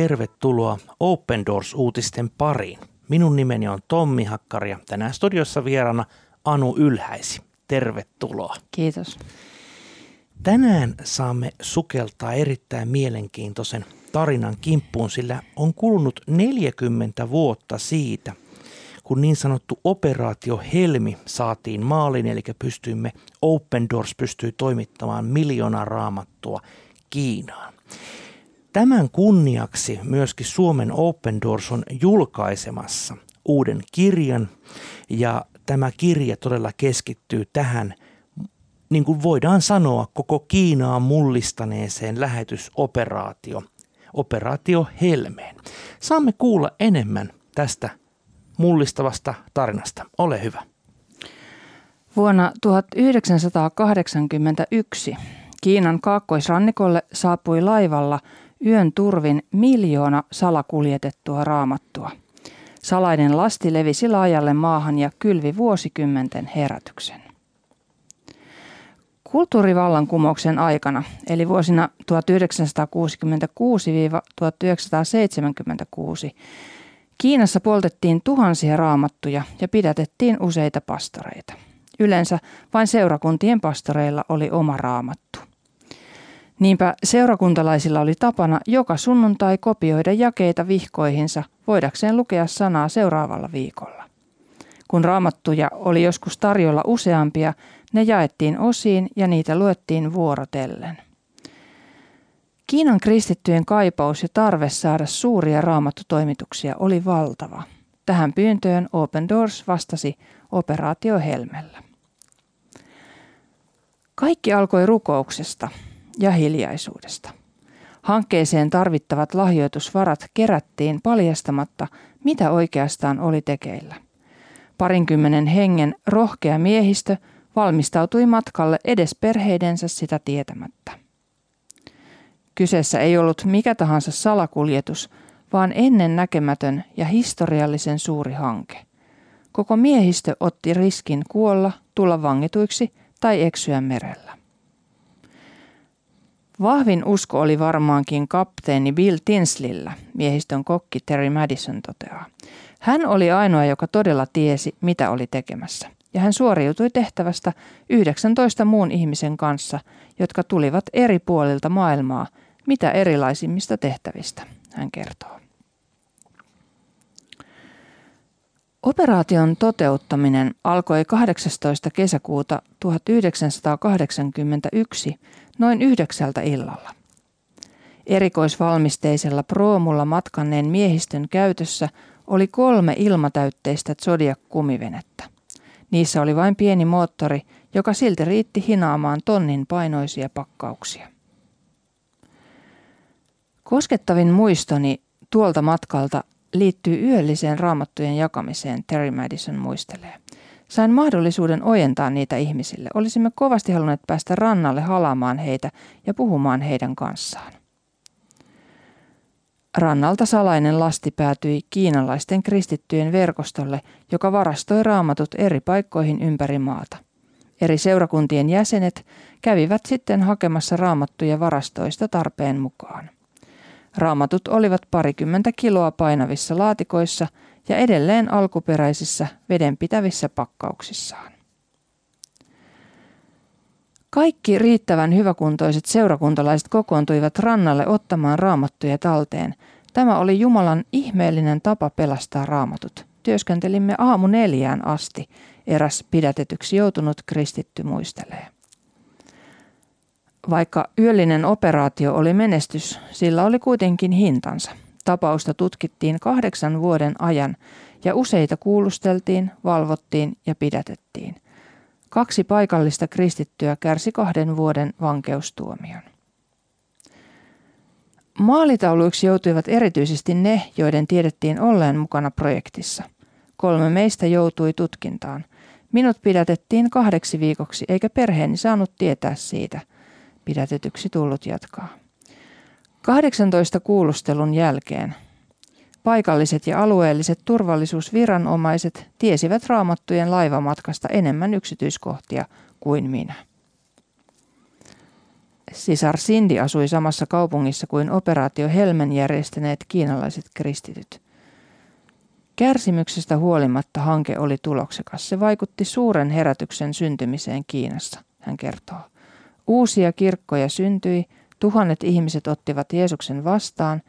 tervetuloa Open Doors-uutisten pariin. Minun nimeni on Tommi Hakkari ja tänään studiossa vieraana Anu Ylhäisi. Tervetuloa. Kiitos. Tänään saamme sukeltaa erittäin mielenkiintoisen tarinan kimppuun, sillä on kulunut 40 vuotta siitä, kun niin sanottu operaatio Helmi saatiin maaliin, eli pystyimme, Open Doors pystyi toimittamaan miljoona raamattua Kiinaan. Tämän kunniaksi myöskin Suomen Open Doors on julkaisemassa uuden kirjan ja tämä kirja todella keskittyy tähän, niin kuin voidaan sanoa, koko Kiinaa mullistaneeseen lähetysoperaatio, operaatio Helmeen. Saamme kuulla enemmän tästä mullistavasta tarinasta. Ole hyvä. Vuonna 1981 Kiinan kaakkoisrannikolle saapui laivalla yön turvin miljoona salakuljetettua raamattua. Salainen lasti levisi laajalle maahan ja kylvi vuosikymmenten herätyksen. Kulttuurivallankumouksen aikana, eli vuosina 1966-1976, Kiinassa poltettiin tuhansia raamattuja ja pidätettiin useita pastoreita. Yleensä vain seurakuntien pastoreilla oli oma raamattu. Niinpä seurakuntalaisilla oli tapana joka sunnuntai kopioida jakeita vihkoihinsa voidakseen lukea sanaa seuraavalla viikolla. Kun raamattuja oli joskus tarjolla useampia, ne jaettiin osiin ja niitä luettiin vuorotellen. Kiinan kristittyjen kaipaus ja tarve saada suuria raamattutoimituksia oli valtava. Tähän pyyntöön Open Doors vastasi operaatio Helmellä. Kaikki alkoi rukouksesta ja hiljaisuudesta. Hankkeeseen tarvittavat lahjoitusvarat kerättiin paljastamatta, mitä oikeastaan oli tekeillä. Parinkymmenen hengen rohkea miehistö valmistautui matkalle edes perheidensä sitä tietämättä. Kyseessä ei ollut mikä tahansa salakuljetus, vaan ennen näkemätön ja historiallisen suuri hanke. Koko miehistö otti riskin kuolla, tulla vangituiksi tai eksyä merellä. Vahvin usko oli varmaankin kapteeni Bill Tinslillä, miehistön kokki Terry Madison toteaa. Hän oli ainoa, joka todella tiesi, mitä oli tekemässä. Ja hän suoriutui tehtävästä 19 muun ihmisen kanssa, jotka tulivat eri puolilta maailmaa, mitä erilaisimmista tehtävistä, hän kertoo. Operaation toteuttaminen alkoi 18. kesäkuuta 1981 noin yhdeksältä illalla. Erikoisvalmisteisella proomulla matkanneen miehistön käytössä oli kolme ilmatäytteistä Zodiac-kumivenettä. Niissä oli vain pieni moottori, joka silti riitti hinaamaan tonnin painoisia pakkauksia. Koskettavin muistoni tuolta matkalta liittyy yölliseen raamattujen jakamiseen, Terry Madison muistelee. Sain mahdollisuuden ojentaa niitä ihmisille. Olisimme kovasti halunneet päästä rannalle halaamaan heitä ja puhumaan heidän kanssaan. Rannalta salainen lasti päätyi kiinalaisten kristittyjen verkostolle, joka varastoi raamatut eri paikkoihin ympäri maata. Eri seurakuntien jäsenet kävivät sitten hakemassa raamattuja varastoista tarpeen mukaan. Raamatut olivat parikymmentä kiloa painavissa laatikoissa ja edelleen alkuperäisissä vedenpitävissä pakkauksissaan. Kaikki riittävän hyväkuntoiset seurakuntalaiset kokoontuivat rannalle ottamaan raamattuja talteen. Tämä oli Jumalan ihmeellinen tapa pelastaa raamatut. Työskentelimme aamu neljään asti, eräs pidätetyksi joutunut kristitty muistelee. Vaikka yöllinen operaatio oli menestys, sillä oli kuitenkin hintansa. Tapausta tutkittiin kahdeksan vuoden ajan ja useita kuulusteltiin, valvottiin ja pidätettiin. Kaksi paikallista kristittyä kärsi kahden vuoden vankeustuomion. Maalitauluiksi joutuivat erityisesti ne, joiden tiedettiin olleen mukana projektissa. Kolme meistä joutui tutkintaan. Minut pidätettiin kahdeksi viikoksi, eikä perheeni saanut tietää siitä – pidätetyksi tullut jatkaa. 18 kuulustelun jälkeen paikalliset ja alueelliset turvallisuusviranomaiset tiesivät raamattujen laivamatkasta enemmän yksityiskohtia kuin minä. Sisar Cindy asui samassa kaupungissa kuin operaatio Helmen järjestäneet kiinalaiset kristityt. Kärsimyksestä huolimatta hanke oli tuloksekas. Se vaikutti suuren herätyksen syntymiseen Kiinassa, hän kertoo. Uusia kirkkoja syntyi, tuhannet ihmiset ottivat Jeesuksen vastaan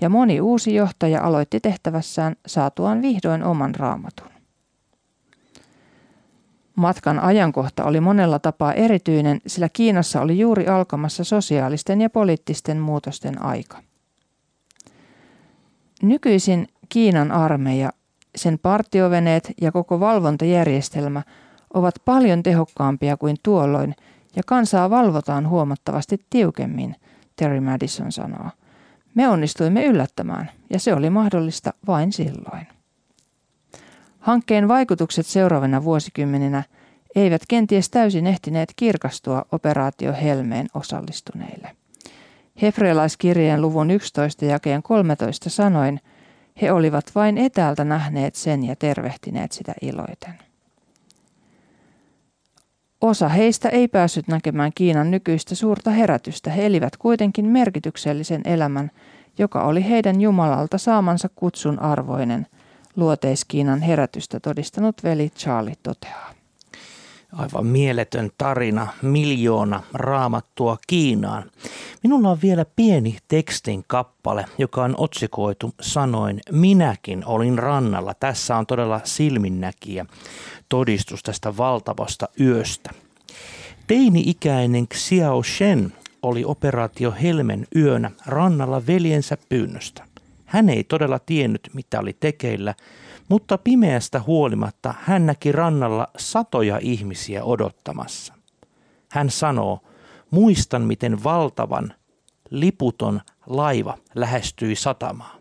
ja moni uusi johtaja aloitti tehtävässään saatuaan vihdoin oman raamatun. Matkan ajankohta oli monella tapaa erityinen, sillä Kiinassa oli juuri alkamassa sosiaalisten ja poliittisten muutosten aika. Nykyisin Kiinan armeija, sen partioveneet ja koko valvontajärjestelmä ovat paljon tehokkaampia kuin tuolloin ja kansaa valvotaan huomattavasti tiukemmin, Terry Madison sanoo. Me onnistuimme yllättämään ja se oli mahdollista vain silloin. Hankkeen vaikutukset seuraavina vuosikymmeninä eivät kenties täysin ehtineet kirkastua operaatio Helmeen osallistuneille. Hebrealaiskirjeen luvun 11 jakeen 13 sanoin, he olivat vain etäältä nähneet sen ja tervehtineet sitä iloiten. Osa heistä ei päässyt näkemään Kiinan nykyistä suurta herätystä. He elivät kuitenkin merkityksellisen elämän, joka oli heidän Jumalalta saamansa kutsun arvoinen – luoteiskiinan herätystä todistanut veli Charlie toteaa. Aivan mieletön tarina, miljoona raamattua Kiinaan. Minulla on vielä pieni tekstin kappale, joka on otsikoitu sanoin Minäkin olin rannalla. Tässä on todella silminnäkijä todistus tästä valtavasta yöstä. Teini-ikäinen Xiao Shen oli operaatio Helmen yönä rannalla veljensä pyynnöstä. Hän ei todella tiennyt, mitä oli tekeillä, mutta pimeästä huolimatta hän näki rannalla satoja ihmisiä odottamassa. Hän sanoo, muistan miten valtavan, liputon laiva lähestyi satamaa.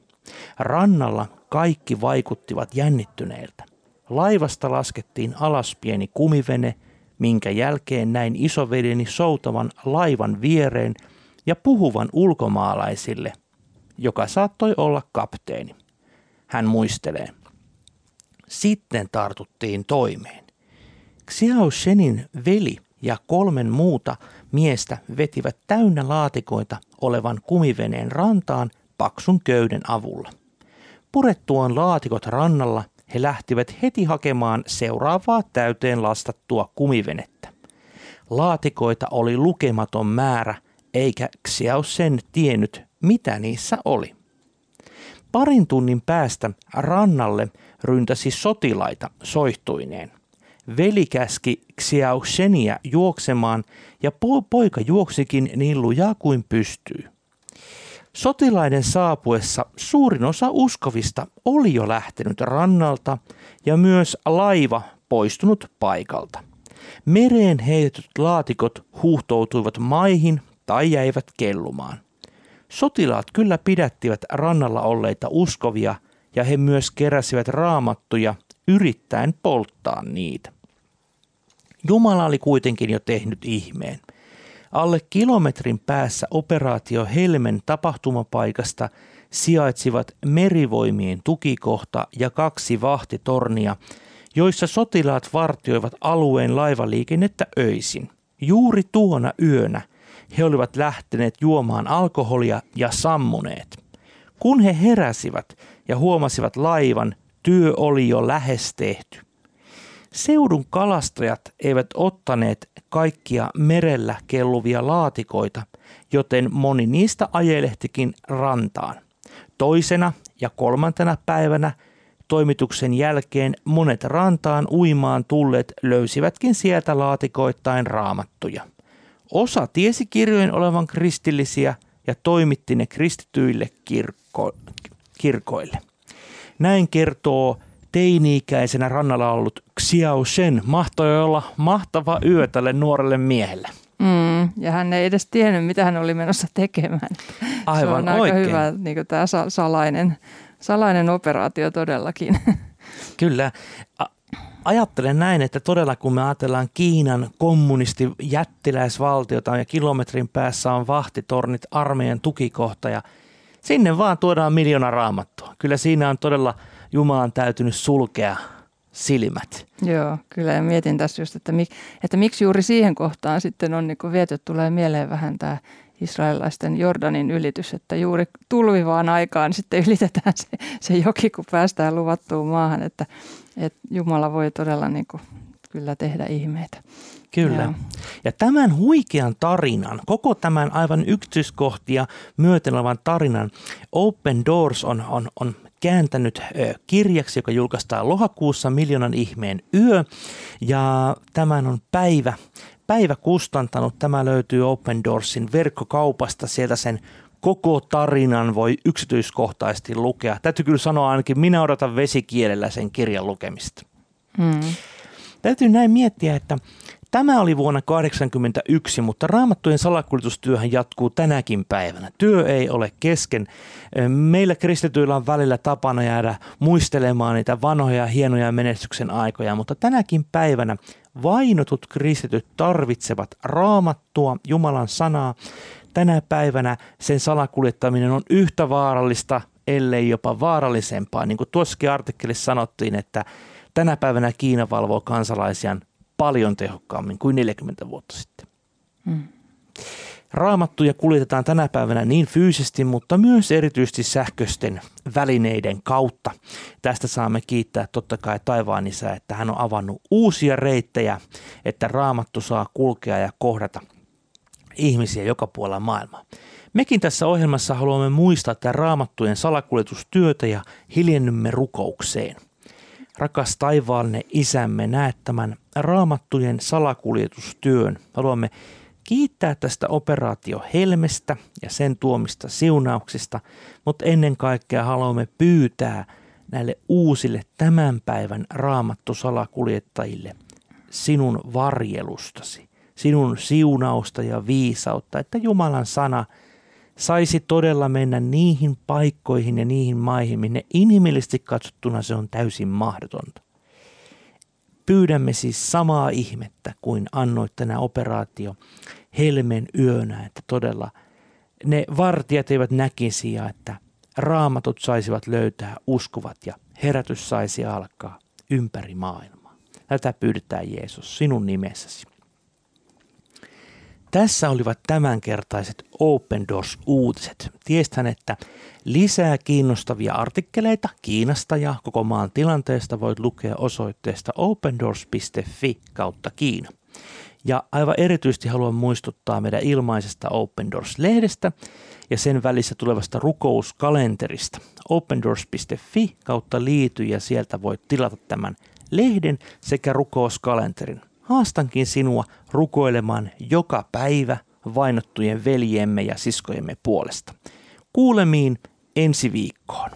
Rannalla kaikki vaikuttivat jännittyneiltä. Laivasta laskettiin alas pieni kumivene, minkä jälkeen näin isoveljeni soutavan laivan viereen ja puhuvan ulkomaalaisille – joka saattoi olla kapteeni. Hän muistelee. Sitten tartuttiin toimeen. Xiao Shenin veli ja kolmen muuta miestä vetivät täynnä laatikoita olevan kumiveneen rantaan paksun köyden avulla. Purettuaan laatikot rannalla he lähtivät heti hakemaan seuraavaa täyteen lastattua kumivenettä. Laatikoita oli lukematon määrä, eikä Xiao Shen tiennyt, mitä niissä oli. Parin tunnin päästä rannalle ryntäsi sotilaita soihtuineen. Veli käski Xiao Shenia juoksemaan ja po- poika juoksikin niin lujaa kuin pystyy. Sotilaiden saapuessa suurin osa uskovista oli jo lähtenyt rannalta ja myös laiva poistunut paikalta. Mereen heitetyt laatikot huuhtoutuivat maihin tai jäivät kellumaan. Sotilaat kyllä pidättivät rannalla olleita uskovia ja he myös keräsivät raamattuja yrittäen polttaa niitä. Jumala oli kuitenkin jo tehnyt ihmeen. Alle kilometrin päässä operaatio Helmen tapahtumapaikasta sijaitsivat merivoimien tukikohta ja kaksi vahtitornia, joissa sotilaat vartioivat alueen laivaliikennettä öisin. Juuri tuona yönä – he olivat lähteneet juomaan alkoholia ja sammuneet. Kun he heräsivät ja huomasivat laivan, työ oli jo lähes tehty. Seudun kalastajat eivät ottaneet kaikkia merellä kelluvia laatikoita, joten moni niistä ajelehtikin rantaan. Toisena ja kolmantena päivänä toimituksen jälkeen monet rantaan uimaan tulleet löysivätkin sieltä laatikoittain raamattuja. Osa tiesi kirjojen olevan kristillisiä ja toimitti ne kristityille kirkko, kirkoille. Näin kertoo teini-ikäisenä rannalla ollut Xiao Shen. Mahtoi olla mahtava yö tälle nuorelle miehelle. Mm, ja hän ei edes tiennyt, mitä hän oli menossa tekemään. Aivan Se on oikein. aika hyvä niin tämä salainen, salainen operaatio todellakin. Kyllä ajattelen näin, että todella kun me ajatellaan Kiinan kommunisti jättiläisvaltiota ja kilometrin päässä on vahtitornit, armeijan tukikohta ja sinne vaan tuodaan miljoona raamattua. Kyllä siinä on todella Jumalan täytynyt sulkea silmät. Joo, kyllä ja mietin tässä just, että, mik, että miksi juuri siihen kohtaan sitten on niin viety, tulee mieleen vähän tämä israelilaisten Jordanin ylitys, että juuri tulvivaan aikaan sitten ylitetään se, se joki, kun päästään luvattuun maahan, että, että Jumala voi todella niin kuin, kyllä tehdä ihmeitä. Kyllä. Joo. Ja tämän huikean tarinan, koko tämän aivan yksityiskohtia myöten olevan tarinan Open Doors on, on, on kääntänyt kirjaksi, joka julkaistaan lokakuussa Miljoonan ihmeen yö. Ja tämän on päivä, päivä kustantanut. Tämä löytyy Open Doorsin verkkokaupasta. Sieltä sen koko tarinan voi yksityiskohtaisesti lukea. Täytyy kyllä sanoa ainakin, minä odotan vesikielellä sen kirjan lukemista. Hmm. Täytyy näin miettiä, että Tämä oli vuonna 1981, mutta raamattujen salakuljetustyöhän jatkuu tänäkin päivänä. Työ ei ole kesken. Meillä kristityillä on välillä tapana jäädä muistelemaan niitä vanhoja hienoja menestyksen aikoja, mutta tänäkin päivänä vainotut kristityt tarvitsevat raamattua, Jumalan sanaa. Tänä päivänä sen salakuljettaminen on yhtä vaarallista, ellei jopa vaarallisempaa. Niin kuin tuossakin artikkelissa sanottiin, että tänä päivänä Kiina valvoo kansalaisiaan paljon tehokkaammin kuin 40 vuotta sitten. Hmm. Raamattuja kuljetetaan tänä päivänä niin fyysisesti, mutta myös erityisesti sähköisten välineiden kautta. Tästä saamme kiittää totta kai taivaan isä, että hän on avannut uusia reittejä, että raamattu saa kulkea ja kohdata ihmisiä joka puolella maailmaa. Mekin tässä ohjelmassa haluamme muistaa että raamattujen salakuljetustyötä ja hiljennymme rukoukseen. Rakas taivaallinen isämme, näet tämän raamattujen salakuljetustyön. Haluamme kiittää tästä operaatio Helmestä ja sen tuomista siunauksista, mutta ennen kaikkea haluamme pyytää näille uusille tämän päivän raamattu salakuljettajille sinun varjelustasi, sinun siunausta ja viisautta, että Jumalan sana – saisi todella mennä niihin paikkoihin ja niihin maihin, minne inhimillisesti katsottuna se on täysin mahdotonta. Pyydämme siis samaa ihmettä kuin annoit tänä operaatio helmen yönä, että todella ne vartijat eivät näkisi ja että raamatut saisivat löytää uskovat ja herätys saisi alkaa ympäri maailmaa. Tätä pyydetään Jeesus sinun nimessäsi. Tässä olivat tämänkertaiset Open Doors-uutiset. Tiestän, että lisää kiinnostavia artikkeleita Kiinasta ja koko maan tilanteesta voit lukea osoitteesta opendoors.fi kautta Kiina. Ja aivan erityisesti haluan muistuttaa meidän ilmaisesta Open Doors-lehdestä ja sen välissä tulevasta rukouskalenterista. opendoors.fi kautta liity ja sieltä voit tilata tämän lehden sekä rukouskalenterin haastankin sinua rukoilemaan joka päivä vainottujen veljemme ja siskojemme puolesta. Kuulemiin ensi viikkoon.